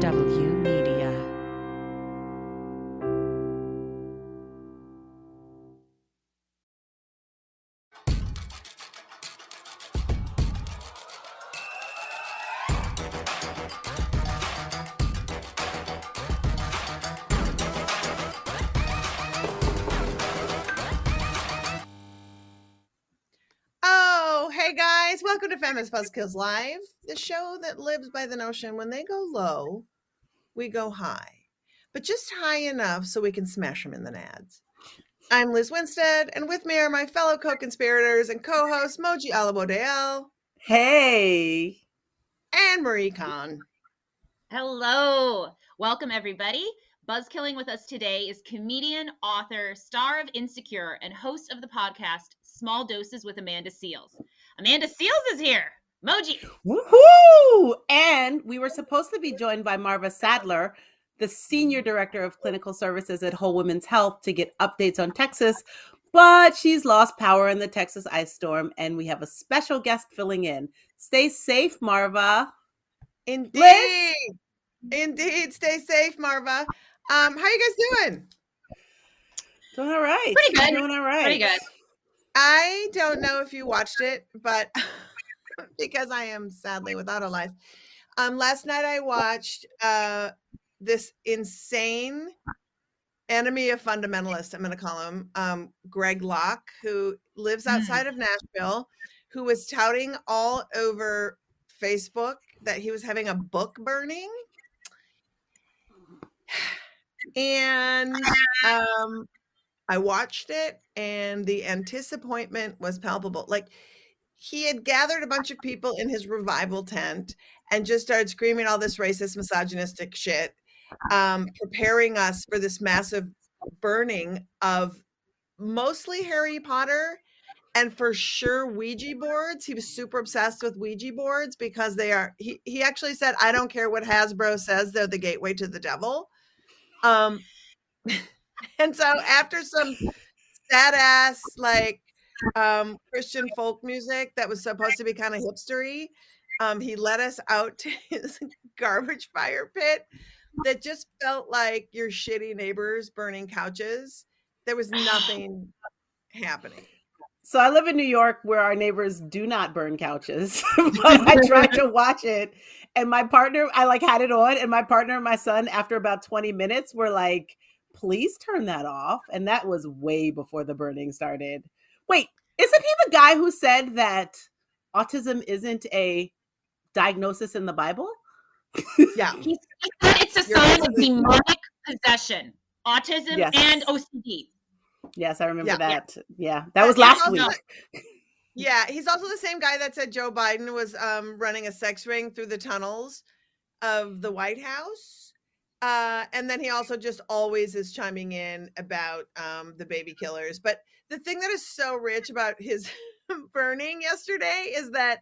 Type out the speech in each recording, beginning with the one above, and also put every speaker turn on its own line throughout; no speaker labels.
HW Media.
Welcome to Feminist Buzzkills Live, the show that lives by the notion when they go low, we go high, but just high enough so we can smash them in the nads. I'm Liz Winstead, and with me are my fellow co conspirators and co hosts Moji Alabodale
Hey.
and Marie Khan.
Hello. Welcome, everybody. Buzzkilling with us today is comedian, author, star of Insecure, and host of the podcast Small Doses with Amanda Seales. Amanda Seales is here. Moji.
Woohoo! And we were supposed to be joined by Marva Sadler, the Senior Director of Clinical Services at Whole Woman's Health, to get updates on Texas, but she's lost power in the Texas ice storm, and we have a special guest filling in. Stay safe, Marva.
Indeed. Indeed. Stay safe, Marva. Um, how you guys doing?
Doing all right.
Pretty good.
Doing all right.
Pretty good.
I don't know if you watched it, but because I am sadly without a life. Um, last night I watched uh this insane enemy of fundamentalists, I'm gonna call him, um, Greg Locke, who lives outside of Nashville, who was touting all over Facebook that he was having a book burning. And um I watched it and the anticipation was palpable. Like he had gathered a bunch of people in his revival tent and just started screaming all this racist, misogynistic shit, um, preparing us for this massive burning of mostly Harry Potter and for sure Ouija boards. He was super obsessed with Ouija boards because they are, he, he actually said, I don't care what Hasbro says, they're the gateway to the devil. Um, and so after some sad ass like um Christian folk music that was supposed to be kind of hipstery, um, he led us out to his garbage fire pit that just felt like your shitty neighbors burning couches. There was nothing happening.
So I live in New York where our neighbors do not burn couches. but I tried to watch it and my partner, I like had it on and my partner and my son after about 20 minutes were like, please turn that off. And that was way before the burning started. Wait, isn't he the guy who said that autism isn't a diagnosis in the Bible?
Yeah.
He said it's a sign of demonic possession, autism,
Yes.
and OCD.
Yes, I remember
Yeah.
that. Yeah, that was last
also
week.
Yeah, he's also the same guy that said Joe Biden was um, running a sex ring through the tunnels of the White House. Uh, and then he also just always is chiming in about um, the baby killers. But the thing that is so rich about his burning yesterday is that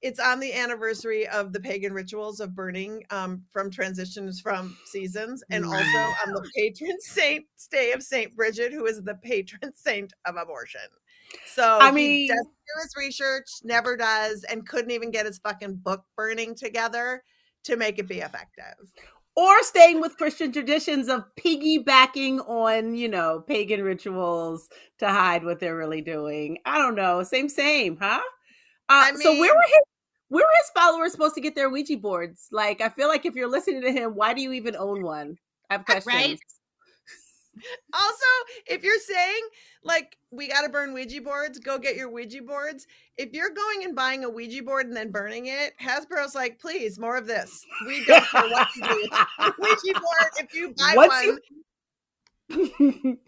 it's on the anniversary of the pagan rituals of burning um, from transitions from seasons, and also on the patron saint day of Saint Bridget, who is the patron saint of abortion. So
I
he
mean-
doesn't do his research, never does, and couldn't even get his fucking book burning together to make it be effective.
Or staying with Christian traditions of piggybacking on, you know, pagan rituals to hide what they're really doing. I don't know. Same, same, huh? Uh,
I
so where were his where were his followers supposed to get their Ouija boards? Like, I feel like if you're listening to him, why do you even own one? I have questions.
Right?
Also, if you're saying like we got to burn Ouija boards, go get your Ouija boards. If you're going and buying a Ouija board and then burning it, Hasbro's like, please, more of this. We don't care what you do Ouija board. If you buy
Once
one,
you-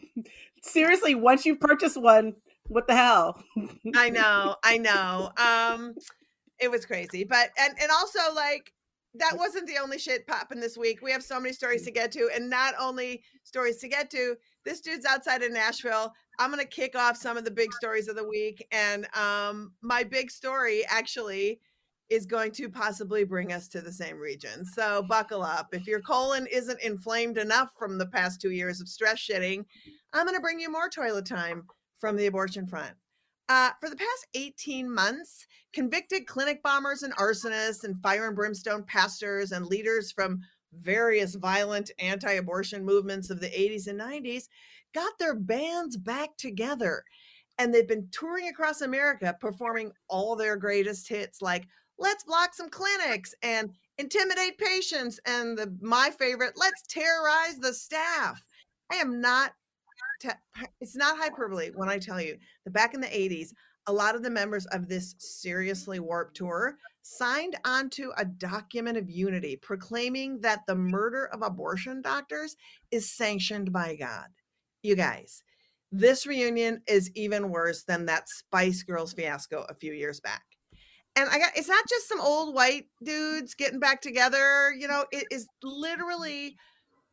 Seriously, once you've purchased one, what the hell?
I know, I know. Um, it was crazy, but and and also like that wasn't the only shit popping this week. We have so many stories to get to, and not only stories to get to. This dude's outside of Nashville. I'm gonna kick off some of the big stories of the week, and um, my big story actually is going to possibly bring us to the same region. So buckle up. If your colon isn't inflamed enough from the past two years of stress shitting, I'm going to bring you more toilet time from the abortion front. Uh, for the past 18 months, convicted clinic bombers and arsonists and fire and brimstone pastors and leaders from various violent anti abortion movements of the 80s and 90s got their bands back together. And they've been touring across America performing all their greatest hits like Let's Block Some Clinics and Intimidate Patients and the my favorite, Let's Terrorize the Staff. I am not it's not hyperbole when I tell you that back in the 80s, a lot of the members of this seriously warped tour signed onto a document of unity proclaiming that the murder of abortion doctors is sanctioned by God. You guys, this reunion is even worse than that Spice Girls fiasco a few years back. And I got it's not just some old white dudes getting back together, you know, it is literally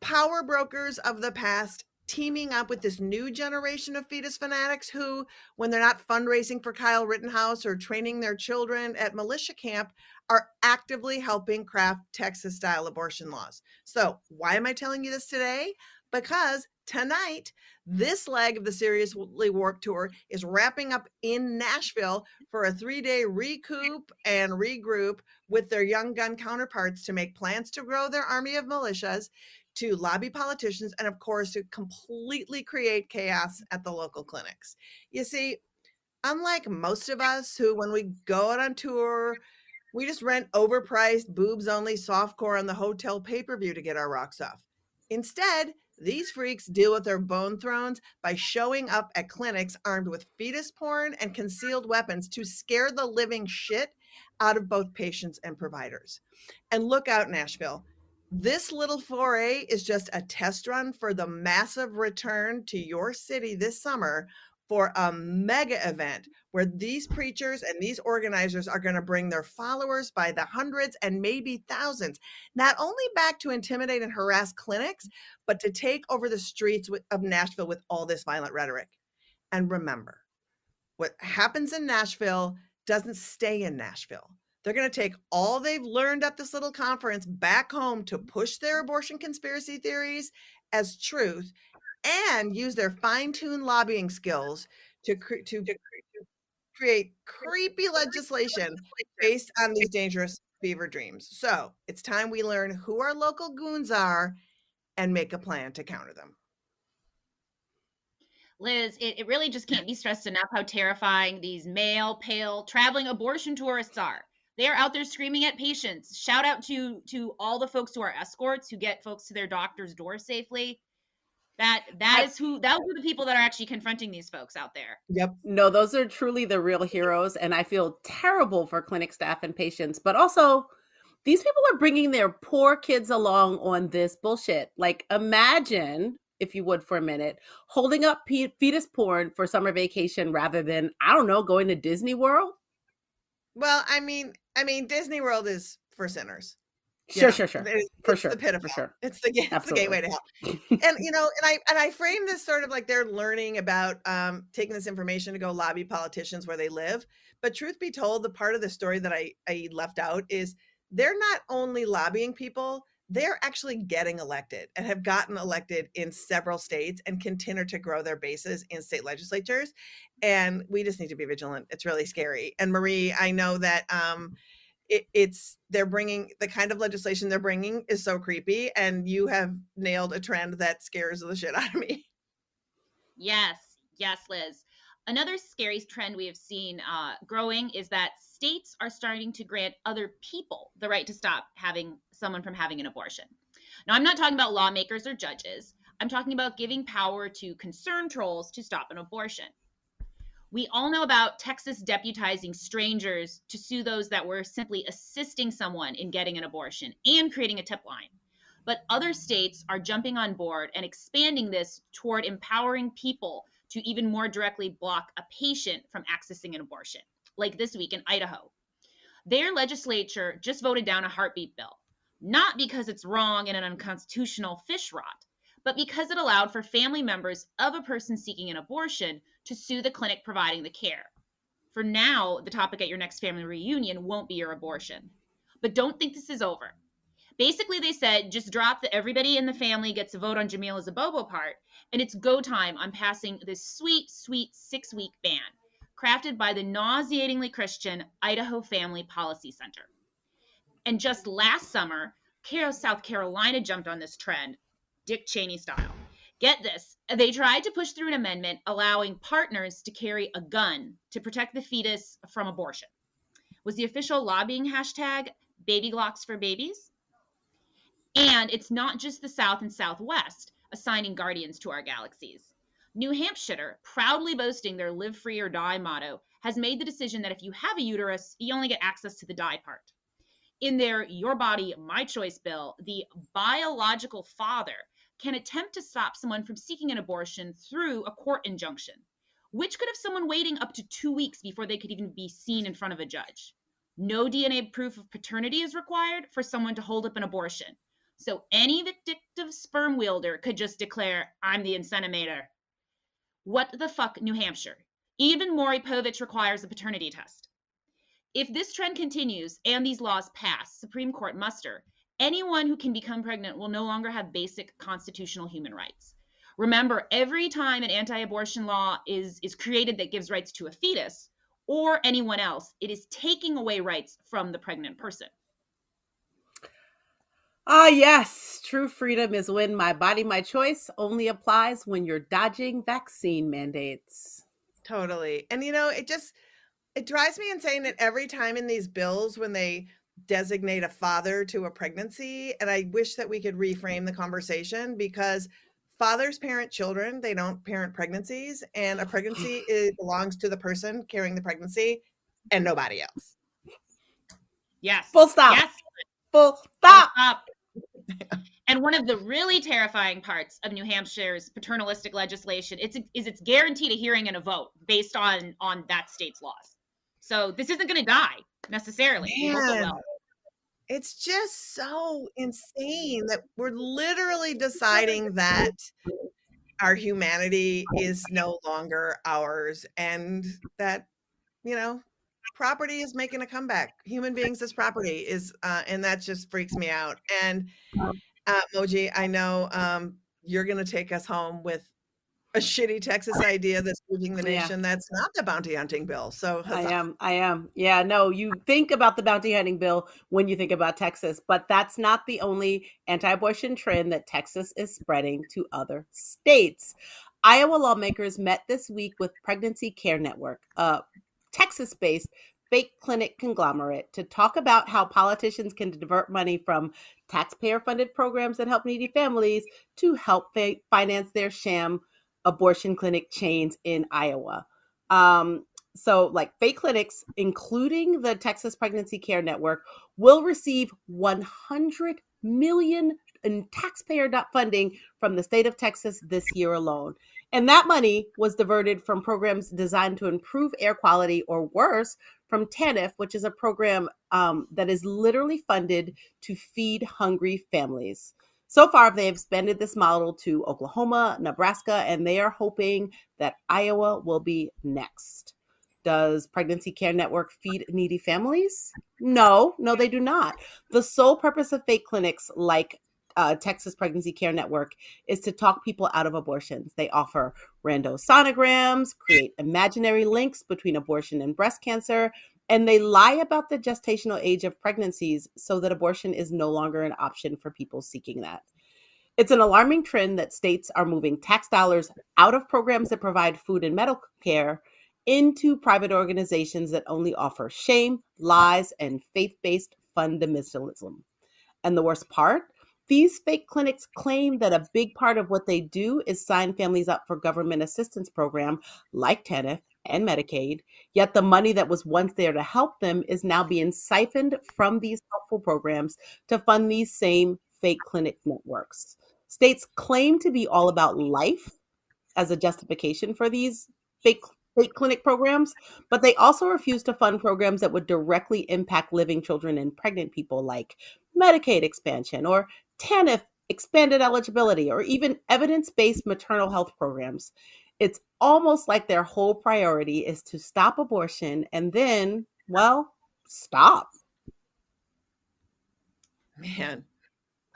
power brokers of the past teaming up with this new generation of fetus fanatics who, when they're not fundraising for Kyle Rittenhouse or training their children at militia camp, are actively helping craft Texas style abortion laws. So, why am I telling you this today? Because tonight, this leg of the Seriously Warped Tour is wrapping up in Nashville for a three day recoup and regroup with their young gun counterparts to make plans to grow their army of militias to lobby politicians, and of course, to completely create chaos at the local clinics. You see, unlike most of us who, when we go out on tour, we just rent overpriced, boobs only softcore on the hotel pay per view to get our rocks off. Instead, these freaks deal with their bone thrones by showing up at clinics armed with fetus porn and concealed weapons to scare the living shit out of both patients and providers. And look out, Nashville. This little foray is just a test run for the massive return to your city this summer for a mega event where these preachers and these organizers are going to bring their followers by the hundreds and maybe thousands, not only back to intimidate and harass clinics, but to take over the streets of Nashville with all this violent rhetoric. And remember, what happens in Nashville doesn't stay in Nashville. They're going to take all they've learned at this little conference back home to push their abortion conspiracy theories as truth and use their fine-tuned lobbying skills to, cre- to, to create creepy legislation based on these dangerous fever dreams. So it's time we learn who our local goons are and make a plan to counter them.
Liz, it, it really just can't be stressed enough how terrifying these male, pale, traveling abortion tourists are. They are out there screaming at patients. Shout out to to all the folks who are escorts who get folks to their doctor's door safely. That that I, is who those are the people that are actually confronting these folks out there.
Yep. No, those are truly the real heroes and I feel terrible for clinic staff and patients, but also these people are bringing their poor kids along on this bullshit. Like imagine if you would for a minute holding up fetus porn for summer vacation rather than I don't know going to Disney World.
Well, I mean, I mean, Disney World is for sinners.
Sure, sure, sure. It's, for sure.
The pit of
for sure.
It's the, it's the gateway to hell. and you know, and I and I frame this sort of like they're learning about um, taking this information to go lobby politicians where they live. But truth be told, the part of the story that I, I left out is they're not only lobbying people, they're actually getting elected and have gotten elected in several states and continue to grow their bases in state legislatures. And we just need to be vigilant. It's really scary. And Marie, I know that um, it, it's they're bringing the kind of legislation they're bringing is so creepy, and you have nailed a trend that scares the shit out of me.
Yes, yes, Liz. Another scary trend we have seen uh, growing is that states are starting to grant other people the right to stop having someone from having an abortion. Now, I'm not talking about lawmakers or judges. I'm talking about giving power to concern trolls to stop an abortion. We all know about Texas deputizing strangers to sue those that were simply assisting someone in getting an abortion and creating a tip line. But other states are jumping on board and expanding this toward empowering people to even more directly block a patient from accessing an abortion, like this week in Idaho. Their legislature just voted down a heartbeat bill, not because it's wrong and an unconstitutional fish rot, but because it allowed for family members of a person seeking an abortion to sue the clinic providing the care. For now, the topic at your next family reunion won't be your abortion. But don't think this is over. Basically, they said just drop the everybody in the family gets a vote on Jamila's Abobo part, and it's go time on passing this sweet, sweet six week ban crafted by the nauseatingly Christian Idaho Family Policy Center. And just last summer, South Carolina jumped on this trend, Dick Cheney style. Get this they tried to push through an amendment allowing partners to carry a gun to protect the fetus from abortion. Was the official lobbying hashtag baby glocks for babies? And it's not just the South and Southwest assigning guardians to our galaxies. New Hampshire, proudly boasting their live free or die motto, has made the decision that if you have a uterus, you only get access to the die part. In their Your Body, My Choice bill, the biological father can attempt to stop someone from seeking an abortion through a court injunction, which could have someone waiting up to two weeks before they could even be seen in front of a judge. No DNA proof of paternity is required for someone to hold up an abortion. So any vindictive sperm wielder could just declare, I'm the inseminator. What the fuck, New Hampshire? Even Maury Povich requires a paternity test. If this trend continues and these laws pass Supreme Court muster, anyone who can become pregnant will no longer have basic constitutional human rights. Remember, every time an anti-abortion law is, is created that gives rights to a fetus or anyone else, it is taking away rights from the pregnant person.
Ah, yes. True freedom is when my body, my choice only applies when you're dodging vaccine mandates.
Totally. And you know, it just it drives me insane that every time in these bills when they designate a father to a pregnancy and I wish that we could reframe the conversation because fathers parent children, they don't parent pregnancies and a pregnancy it belongs to the person carrying the pregnancy and nobody else.
Yes.
Full stop.
Yes.
Full stop.
Full stop. And one of the really terrifying parts of New Hampshire's paternalistic legislation it's, is it's guaranteed a hearing and a vote based on on that state's laws. So this isn't going to die necessarily.
It's just so insane that we're literally deciding that our humanity is no longer ours and that you know property is making a comeback. Human beings as property is uh, and that just freaks me out. And uh, moji i know um, you're going to take us home with a shitty Texas idea that's moving the nation. Yeah. That's not the bounty hunting bill. So
huzzah. I am. I am. Yeah. No, you think about the bounty hunting bill when you think about Texas, but that's not the only anti-abortion trend that Texas is spreading to other states. Iowa lawmakers met this week with Pregnancy Care Network, a Texas-based fake clinic conglomerate to talk about how politicians can divert money from taxpayer funded programs that help needy families to help finance their sham abortion clinic chains in Iowa. Um, so, like fake clinics, including the Texas Pregnancy Care Network, will receive 100 million in taxpayer funding from the state of Texas this year alone. And that money was diverted from programs designed to improve air quality or worse from TANF, which is a program um, that is literally funded to feed hungry families. So far, they've expanded this model to Oklahoma, Nebraska, and they are hoping that Iowa will be next. Does Pregnancy Care Network feed needy families? No, no, they do not. The sole purpose of fake clinics like uh, Texas Pregnancy Care Network is to talk people out of abortions. They offer rando sonograms, create imaginary links between abortion and breast cancer, and they lie about the gestational age of pregnancies so that abortion is no longer an option for people seeking that. It's an alarming trend that states are moving tax dollars out of programs that provide food and medical care into private organizations that only offer shame, lies, and faith based fundamentalism. And the worst part, these fake clinics claim that a big part of what they do is sign families up for government assistance program like TANF and Medicaid, yet the money that was once there to help them is now being siphoned from these helpful programs to fund these same fake clinic networks. States claim to be all about life as a justification for these fake clinic programs, but they also refuse to fund programs that would directly impact living children and pregnant people like Medicaid expansion or TANF expanded eligibility or even evidence-based maternal health programs it's almost like their whole priority is to stop abortion and then, well, stop.
Man.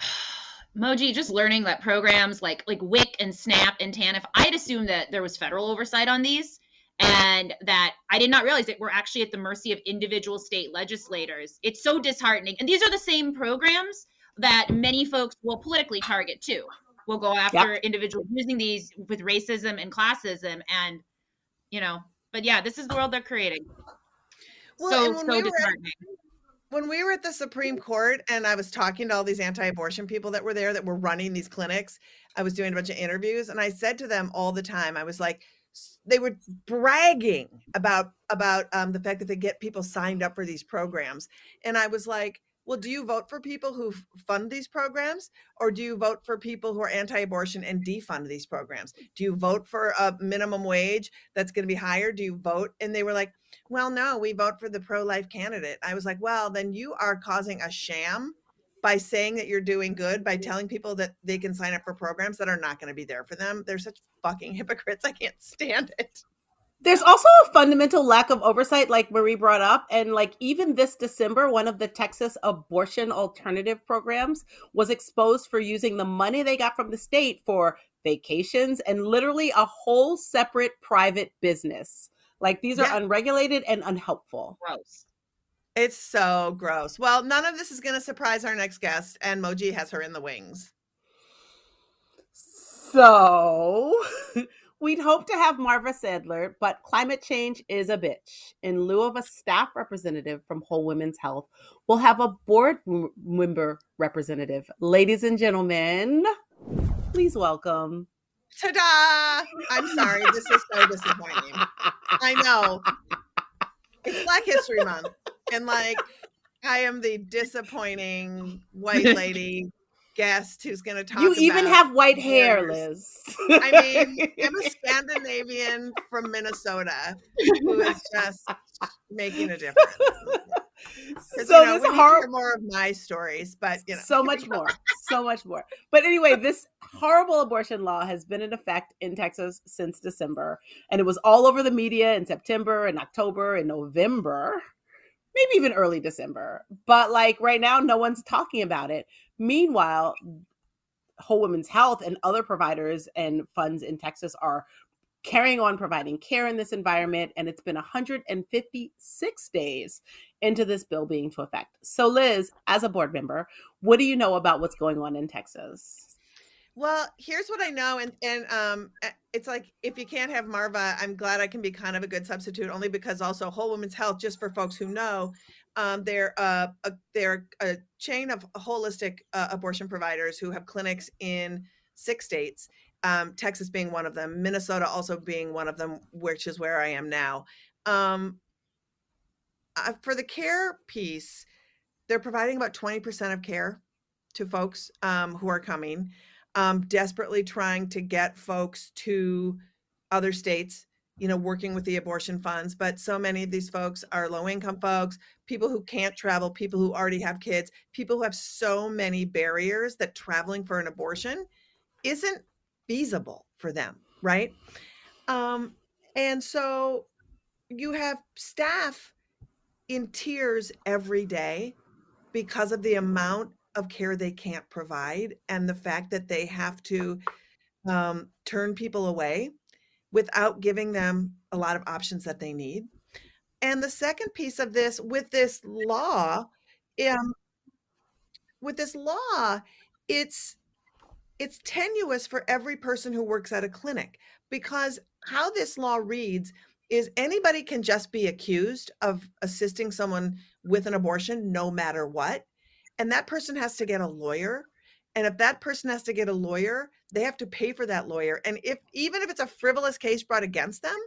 Moji, just learning that programs like like WIC and SNAP and TANF, I'd assumed that there was federal oversight on these and that I did not realize that we're actually at the mercy of individual state legislators. It's so disheartening. And these are the same programs that many folks will politically target too. Will go after yep. individuals using these with racism and classism, and you know. But yeah, this is the world they're creating. Well, so so we disheartening.
Were, when we were at the Supreme Court and I was talking to all these anti-abortion people that were there that were running these clinics, I was doing a bunch of interviews and I said to them all the time, I was like, they were bragging about about um, the fact that they get people signed up for these programs, and I was like, well, do you vote for people who fund these programs or do you vote for people who are anti-abortion and defund these programs? Do you vote for a minimum wage that's going to be higher? Do you vote? And they were like, well, no, we vote for the pro-life candidate. I was like, well, then you are causing a sham by saying that you're doing good by telling people that they can sign up for programs that are not going to be there for them. They're such fucking hypocrites. I can't stand it.
There's also a fundamental lack of oversight, like Marie brought up. And like even this December, one of the Texas abortion alternative programs was exposed for using the money they got from the state for vacations and literally a whole separate private business. Like these are yeah. unregulated and unhelpful.
Gross.
It's so gross. Well, none of this is going to surprise our next guest, and Moji has her in the wings.
So We'd hope to have Marva Sadler, but climate change is a bitch. In lieu of a staff representative from Whole Woman's Health, we'll have a board member representative. Ladies and gentlemen, please welcome.
Ta-da! I'm sorry, this is so disappointing. I know. It's Black History Month. And like I am the disappointing white lady guest who's going to talk.
You even have white hair, Liz.
I mean, I'm a Scandinavian from Minnesota who is just making a difference. So you know, this horrible more of my stories, but you know,
so much more, so much more. But anyway, this horrible abortion law has been in effect in Texas since December, and it was all over the media in September and October and November maybe even early December. But like right now, no one's talking about it. Meanwhile, Whole Woman's Health and other providers and funds in Texas are carrying on providing care in this environment. And it's been 156 days into this bill being to effect. So, Liz, as a board member, what do you know about what's going on in Texas?
Well, here's what I know, and and um, it's like if you can't have Marva, I'm glad I can be kind of a good substitute, only because also Whole Woman's Health, just for folks who know, um, they're uh, a, they're a chain of holistic uh, abortion providers who have clinics in six states, um, Texas being one of them, Minnesota also being one of them, which is where I am now. Um, uh, for the care piece, they're providing about 20% of care to folks um, who are coming um, desperately trying to get folks to other states, you know, working with the abortion funds. But so many of these folks are low income folks, people who can't travel, people who already have kids, people who have so many barriers that traveling for an abortion isn't feasible for them, right? Um, and so you have staff in tears every day because of the amount of care they can't provide and the fact that they have to um, turn people away without giving them a lot of options that they need. And the second piece of this, with this law, um, with this law, it's it's tenuous for every person who works at a clinic because how this law reads is anybody can just be accused of assisting someone with an abortion no matter what and that person has to get a lawyer and if that person has to get a lawyer they have to pay for that lawyer and if even if it's a frivolous case brought against them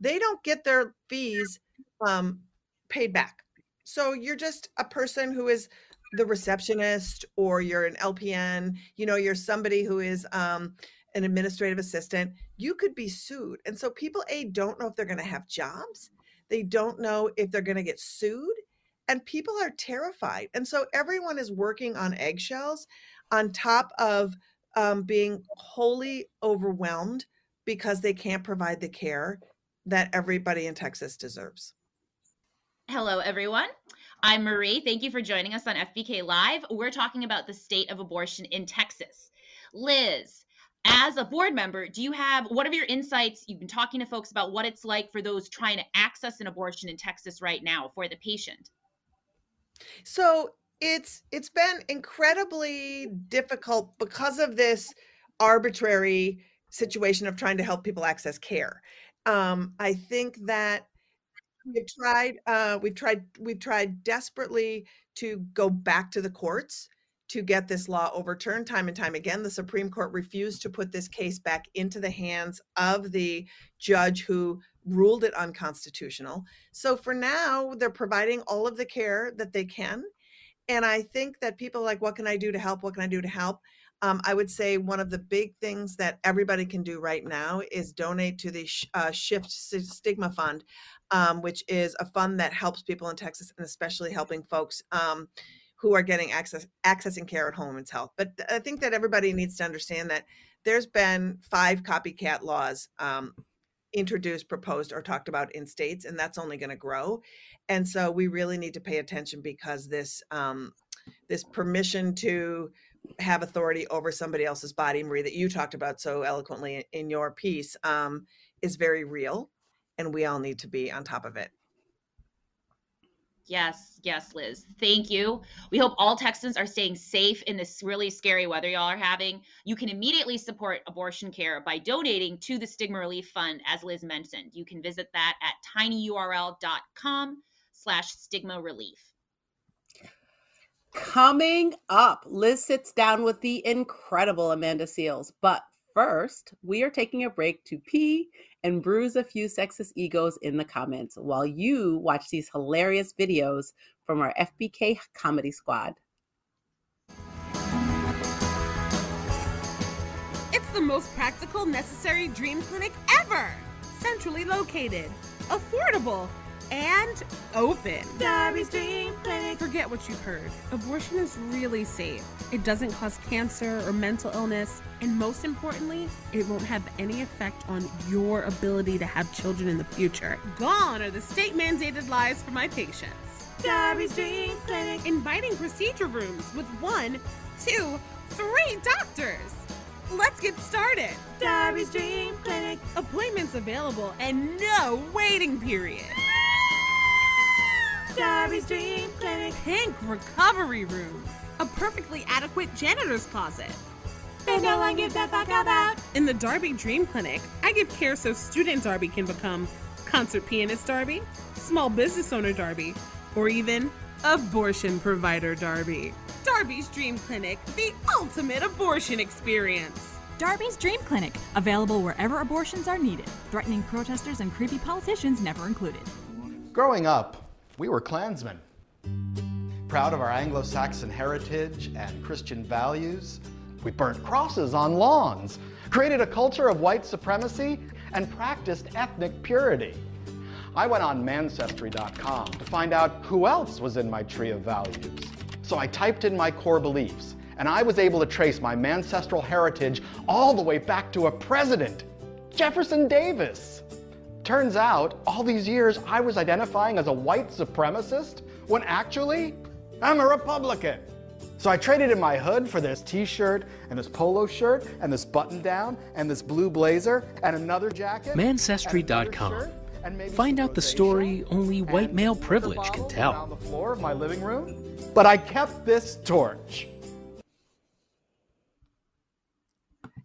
they don't get their fees um, paid back so you're just a person who is the receptionist or you're an lpn you know you're somebody who is um, an administrative assistant you could be sued and so people a don't know if they're going to have jobs they don't know if they're going to get sued and people are terrified. And so everyone is working on eggshells on top of um, being wholly overwhelmed because they can't provide the care that everybody in Texas deserves.
Hello, everyone. I'm Marie. Thank you for joining us on FBK Live. We're talking about the state of abortion in Texas. Liz, as a board member, do you have what are your insights? You've been talking to folks about what it's like for those trying to access an abortion in Texas right now for the patient.
So it's it's been incredibly difficult because of this arbitrary situation of trying to help people access care. Um, I think that we've tried uh, we've tried we've tried desperately to go back to the courts to get this law overturned time and time again. The Supreme Court refused to put this case back into the hands of the judge who ruled it unconstitutional. So for now, they're providing all of the care that they can. And I think that people like, what can I do to help? What can I do to help? Um, I would say one of the big things that everybody can do right now is donate to the uh, Shift Stigma Fund, um, which is a fund that helps people in Texas and especially helping folks um, who are getting access accessing care at home and health. But I think that everybody needs to understand that there's been five copycat laws um, introduced, proposed, or talked about in states, and that's only going to grow. And so we really need to pay attention because this um, this permission to have authority over somebody else's body, Marie, that you talked about so eloquently in your piece, um, is very real, and we all need to be on top of it.
Yes, yes, Liz. Thank you. We hope all Texans are staying safe in this really scary weather y'all are having. You can immediately support abortion care by donating to the Stigma Relief Fund, as Liz mentioned. You can visit that at tinyurl.com slash stigma relief.
Coming up, Liz sits down with the incredible Amanda Seales. But first, we are taking a break to pee and bruise a few sexist egos in the comments while you watch these hilarious videos from our FBK comedy squad.
It's the most practical, necessary dream clinic ever! Centrally located, affordable, and open. Darby's Dream Clinic. Forget what you've heard. Abortion is really safe. It doesn't cause cancer or mental illness, and most importantly, it won't have any effect on your ability to have children in the future. Gone are the state mandated lies for my patients. Darby's Dream Clinic. Inviting procedure rooms with one, two, three doctors. Let's get started. Darby's Dream Clinic. Appointments available and no waiting period. Darby's Dream Clinic. Pink recovery room. A perfectly adequate janitor's closet. That no one gives a fuck about. In the Darby Dream Clinic, I give care so student Darby can become concert pianist Darby, small business owner Darby, or even abortion provider Darby. Darby's Dream Clinic, the ultimate abortion experience.
Darby's Dream Clinic, available wherever abortions are needed. Threatening protesters and creepy politicians never included.
Growing up, we were Klansmen. Proud of our Anglo Saxon heritage and Christian values, we burnt crosses on lawns, created a culture of white supremacy, and practiced ethnic purity. I went on Mancestry.com to find out who else was in my tree of values. So I typed in my core beliefs, and I was able to trace my ancestral heritage all the way back to a president, Jefferson Davis. Turns out, all these years I was identifying as a white supremacist when actually I'm a Republican. So I traded in my hood for this t-shirt and this polo shirt and this button down and this blue blazer and another jacket.
Mancestry.com. Find out the story only white male privilege can tell.
On the floor of my living room. But I kept this torch.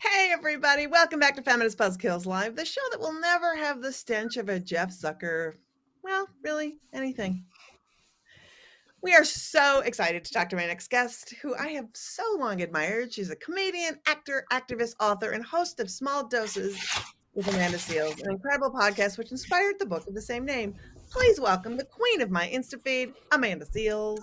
Hey, everybody. Welcome back to Feminist Buzzkills Live, the show that will never have the stench of a Jeff Zucker. Well, really, anything. We are so excited to talk to my next guest, who I have so long admired. She's a comedian, actor, activist, author, and host of Small Doses with Amanda Seales, an incredible podcast which inspired the book of the same name. Please welcome the queen of my InstaFeed, Amanda Seales.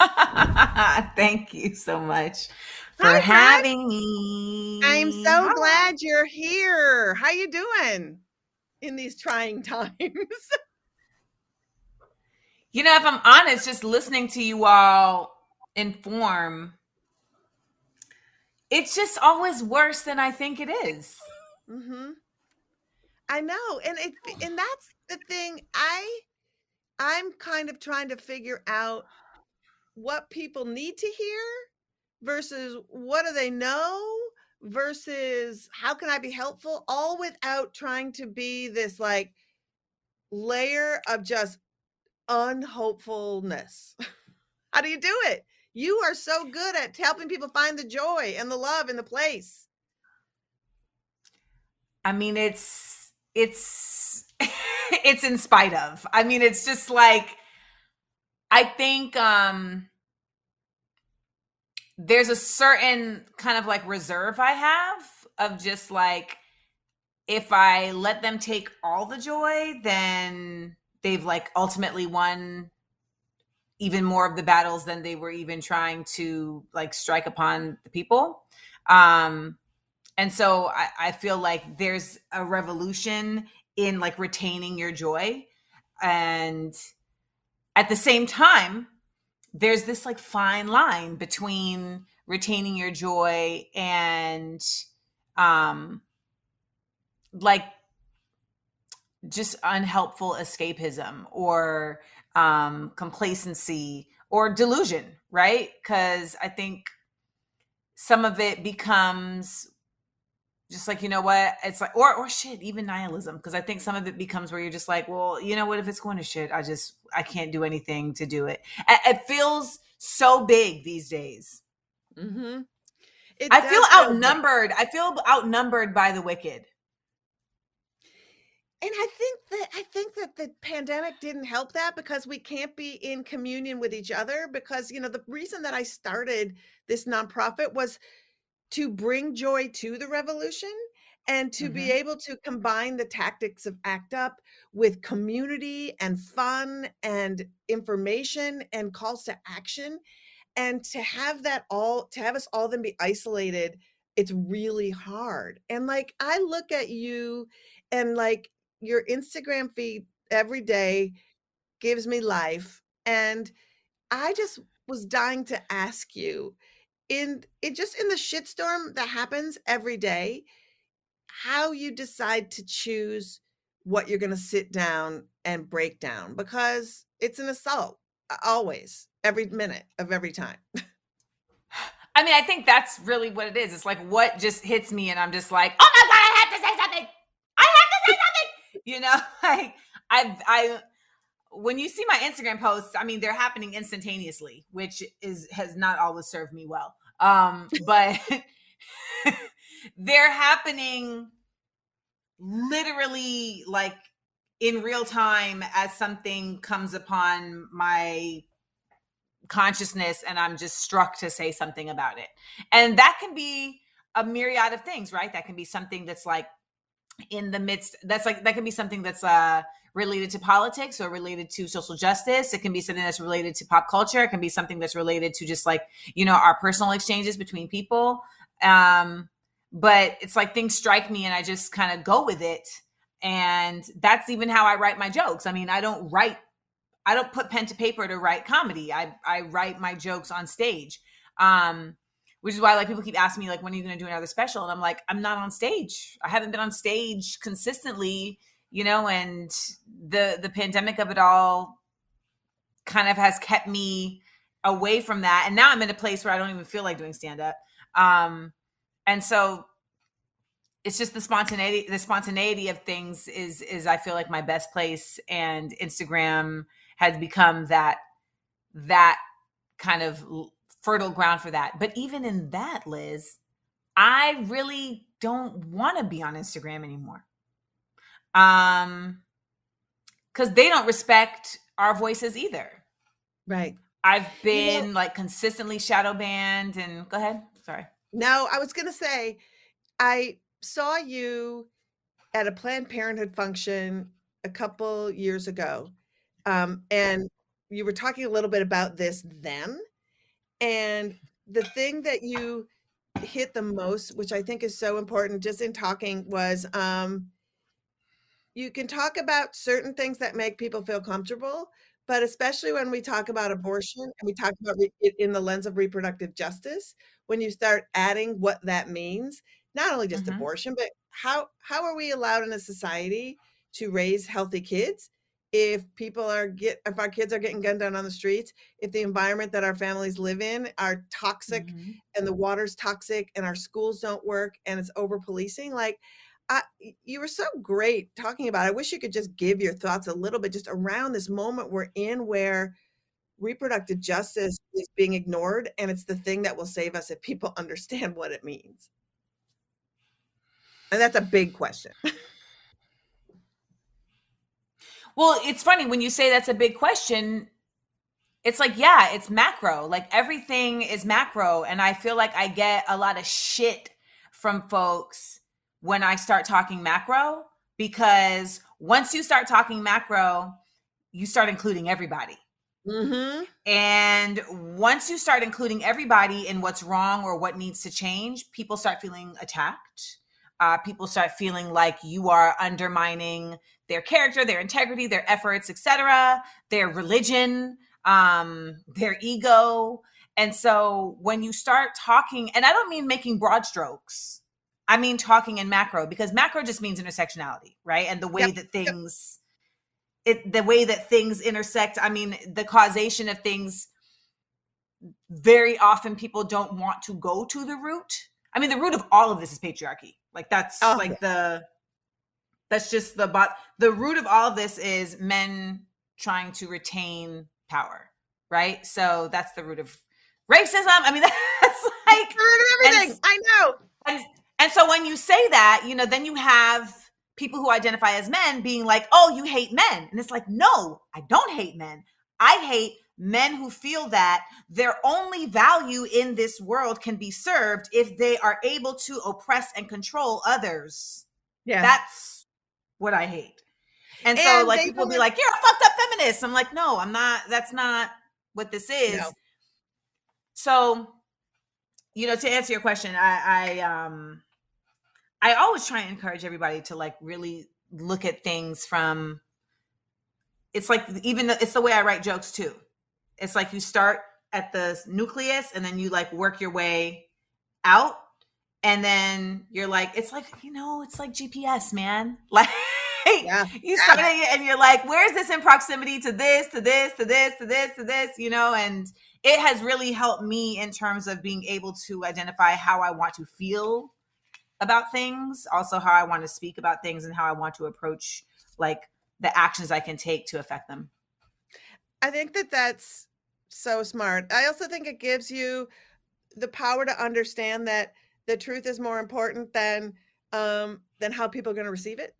Thank you so much for Hi, having me.
I'm so Hi. glad you're here. How you doing in these trying times?
you know, if I'm honest, just listening to you all inform, it's just always worse than I think it is.
Mm-hmm. I know, and it and that's the thing. I I'm kind of trying to figure out what people need to hear versus what do they know versus how can I be helpful, all without trying to be this like layer of just unhopefulness. How do you do it? You are so good at helping people find the joy and the love in the place.
I mean, it's it's it's in spite of. I mean, it's just like I think um there's a certain kind of like reserve I have of just like if I let them take all the joy, then they've like ultimately won even more of the battles than they were even trying to like strike upon the people. Um and so I, I feel like there's a revolution in like retaining your joy. And at the same time, there's this like fine line between retaining your joy and um like just unhelpful escapism or um complacency or delusion right? Because i think some of it becomes just like you know what? It's like or or shit even nihilism because i think some of it becomes where you're just like well you know what? If it's going to shit i just i can't do anything to do it. It feels so big these days.
Mm-hmm.
i feel outnumbered. I feel outnumbered by the wicked.
And i think that i think that the pandemic didn't help that because we can't be in communion with each other because you know the reason that i started this nonprofit was to bring joy to the revolution and to mm-hmm. be able to combine the tactics of act up with community and fun and information and calls to action. And to have that all to have us all then be isolated it's really hard. And like i look at you and like your instagram feed every day gives me life. And i just was dying to ask you in it just in the shitstorm that happens every mm-hmm. day how you decide to choose what you're going to sit down and break down because it's an assault always every minute of every time.
I mean i think that's really what it is it's like what just hits me and i'm just like oh my god i have to say something! I have to say something! You know like i i when you see my Instagram posts, I mean, they're happening instantaneously, which is has not always served me well. Um, but they're happening literally like in real time as something comes upon my consciousness and I'm just struck to say something about it. And that can be a myriad of things, right? That can be something that's like in the midst that's like that can be something that's uh related to politics or related to social justice. It can be something that's related to pop culture. It can be something that's related to just like, you know, our personal exchanges between people. Um, but it's like things strike me and I just kind of go with it. And that's even how I write my jokes. I mean, I don't write, I don't put pen to paper to write comedy. I, I write my jokes on stage. Um, which is why like people keep asking me like when are you going to do another special and i'm like i'm not on stage i haven't been on stage consistently you know, and the the pandemic of it all kind of has kept me away from that. And now I'm in a place where I don't even feel like doing stand up. Um, and so it's just the spontaneity the spontaneity of things is is I feel like my best place and Instagram has become that that kind of fertile ground for that. But even in that, Liz, I really don't want to be on Instagram anymore um because they don't respect our voices either.
Right.
I've been you know, like consistently shadow banned and go ahead sorry.
No i was gonna say i saw you at a planned parenthood function a couple years ago um, and you were talking a little bit about this then and the thing that you hit the most which i think is so important just in talking was um, you can talk about certain things that make people feel comfortable, but especially when we talk about abortion and we talk about it in the lens of reproductive justice, when you start adding what that means, not only just mm-hmm. abortion, but how how are we allowed in a society to raise healthy kids if people are get if our kids are getting gunned down on the streets, if the environment that our families live in are toxic mm-hmm. and the water's toxic and our schools don't work and it's over policing, like I, you were so great talking about. It. I wish you could just give your thoughts a little bit just around this moment we're in, where reproductive justice is being ignored and it's the thing that will save us if people understand what it means and that's a big question
well it's funny when you say that's a big question it's like yeah it's macro like everything is macro and i feel like i get a lot of shit from folks when i start talking macro because once you start talking macro you start including everybody
mm-hmm.
and once you start including everybody in what's wrong or what needs to change people start feeling attacked uh, people start feeling like you are undermining their character their integrity their efforts etc their religion um, their ego. And so when you start talking, and I don't mean making broad strokes, I mean talking in macro because macro just means intersectionality, right? And the way yep. that things yep. it the way that things intersect, I mean the causation of things very often people don't want to go to the root. I mean the root of all of this is patriarchy. Like that's oh, like the that's just the bot the root of all of this is men trying to retain power, right? So that's the root of racism. I mean, that's like
the root of everything. And, I know.
And and so when you say that, you know, then you have people who identify as men being like, "Oh, you hate men," and it's like, no, I don't hate men. I hate men who feel that their only value in this world can be served if they are able to oppress and control others. Yeah. That's what I hate. And, and so like people be like, You're a fucked up feminist. I'm like, no, I'm not, that's not what this is. No. So, you know, to answer your question, I I um I always try and encourage everybody to like really look at things from it's like even the, it's the way I write jokes too. It's like you start at the nucleus and then you like work your way out and then you're like it's like you know it's like gps man like yeah. you start it and you're like, where's this in proximity to this, to this, to this, to this, to this, you know? And it has really helped me in terms of being able to identify how I want to feel about things, also how I want to speak about things and how I want to approach like the actions I can take to affect them.
I think that that's so smart. I also think it gives you the power to understand that the truth is more important than um than how people are going to receive it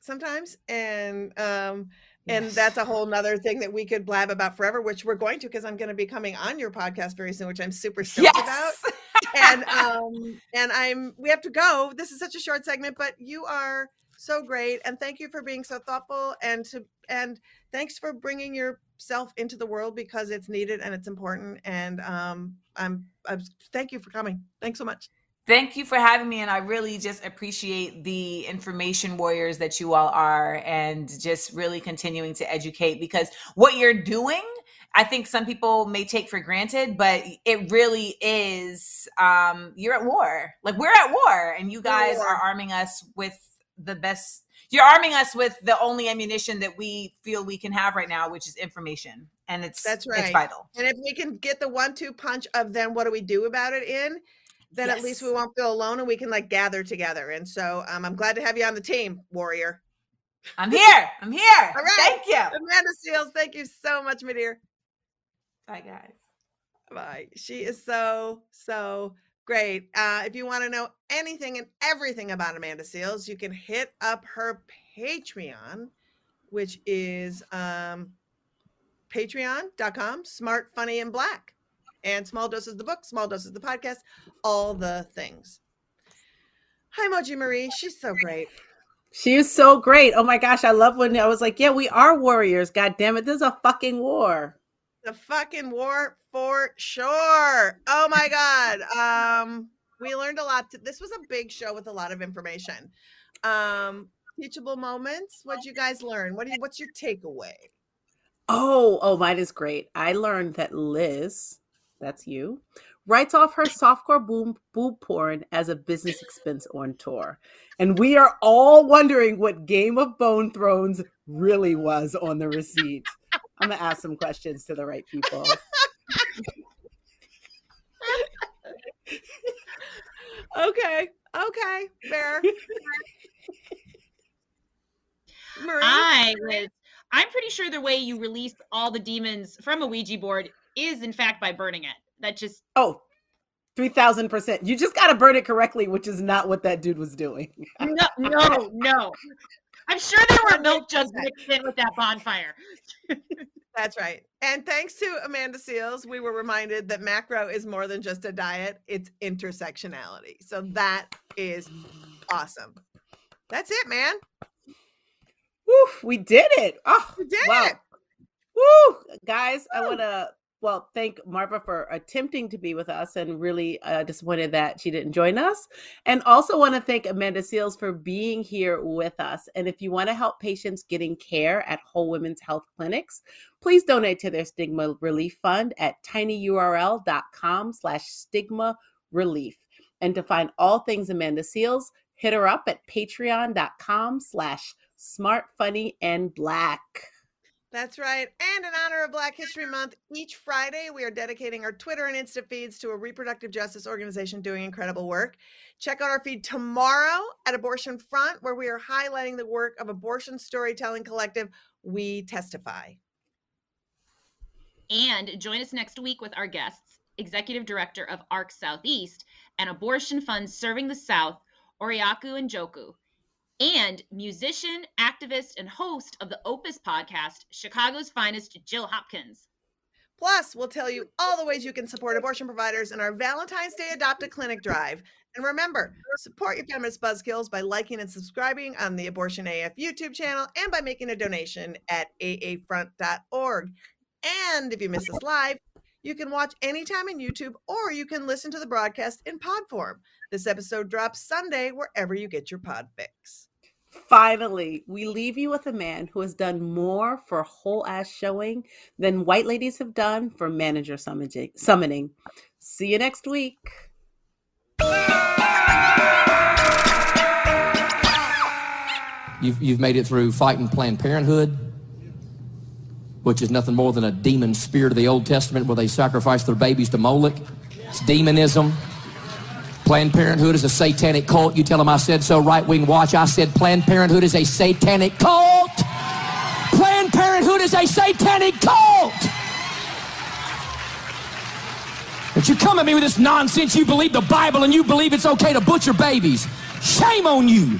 sometimes and um and yes. that's a whole nother thing that we could blab about forever which we're going to because i'm going to be coming on your podcast very soon which i'm super stoked yes! about and um and i'm we have to go this is such a short segment but you are so great and thank you for being so thoughtful and to and thanks for bringing yourself into the world because it's needed and it's important and um i'm, I'm thank you for coming thanks so much
Thank you for having me. And I really just appreciate the information warriors that you all are and just really continuing to educate because what you're doing, I think some people may take for granted, but it really is um, you're at war. Like we're at war, and you guys are arming us with the best. You're arming us with the only ammunition that we feel we can have right now, which is information. And it's that's right. It's vital.
And if we can get the one-two punch of then what do we do about it in, then yes. at least we won't feel alone and we can like gather together. And so um, I'm glad to have you on the team, Warrior.
I'm here. I'm here.
All right.
Thank you.
Amanda Seales, thank you so much, my dear.
Bye, guys.
Bye. She is so, so great. Uh, if you want to know anything and everything about Amanda Seales, you can hit up her Patreon, which is um, patreon.com, smart, funny, and black and small doses the book, small doses the podcast, all the things. Hi, Moji Marie. She's so great.
She is so great. Oh my gosh, I love when I was like, "Yeah, we are warriors." God damn it, this is a fucking war.
The fucking war for sure. Oh my god. Um, we learned a lot. To, this was a big show with a lot of information. Um, teachable moments. What'd you guys learn? What do you? What's your takeaway?
Oh, oh, mine is great. I learned that Liz that's you, writes off her softcore boom boob porn as a business expense on tour. And we are all wondering what Game of Bone Thrones really was on the receipt. I'm gonna ask some questions to the right people.
okay. Okay. Fair.
Marie? I was I'm pretty sure the way you release all the demons from a Ouija board is, in fact, by burning it. That just
oh, 3000%. You just got to burn it correctly, which is not what that dude was doing.
no, no, no. I'm sure there were milk jugs mixed in with that bonfire.
That's right. And thanks to Amanda Seales, we were reminded that macro is more than just a diet, it's intersectionality. So that is awesome. That's it, man.
Woo, we did it. Oh,
we did
wow.
it.
Woo, guys, Woo. I want to well, thank Marva for attempting to be with us and really uh, disappointed that she didn't join us. And also want to thank Amanda Seales for being here with us. And if you want to help patients getting care at Whole Woman's Health Clinics, please donate to their stigma relief fund at tinyurl.com slash stigma relief. And to find all things Amanda Seales, hit her up at patreon.com slash smart, funny, and black.
That's right. And in honor of Black History Month, each Friday we are dedicating our Twitter and Insta feeds to a reproductive justice organization doing incredible work. Check out our feed tomorrow at Abortion Front, where we are highlighting the work of abortion storytelling collective We Testify.
And join us next week with our guests, Executive Director of ARC Southeast and Abortion Fund Serving the South, Oriaku Njoku and musician, activist, and host of the Opus podcast, Chicago's finest Jill Hopkins.
Plus, we'll tell you all the ways you can support abortion providers in our Valentine's Day Adopt a Clinic drive. And remember, support your feminist buzzkills by liking and subscribing on the Abortion AF YouTube channel and by making a donation at aafront.org. And if you miss us live, you can watch anytime on YouTube or you can listen to the broadcast in pod form. This episode drops Sunday wherever you get your pod fix.
Finally, we leave you with a man who has done more for whole ass showing than white ladies have done for manager summoning. See you next week.
You've, you've made it through fighting Planned Parenthood, which is nothing more than a demon spirit of the Old Testament where they sacrifice their babies to Moloch. It's demonism. Planned Parenthood is a satanic cult. You tell them I said so, right wing watch. I said Planned Parenthood is a satanic cult. Planned Parenthood is a satanic cult. But you come at me with this nonsense. You believe the Bible and you believe it's okay to butcher babies. Shame on you.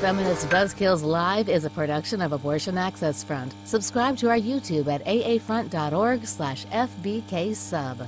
Feminist Buzzkills Live is a production of Abortion Access Front. Subscribe to our YouTube at aafront.org slash FBK sub.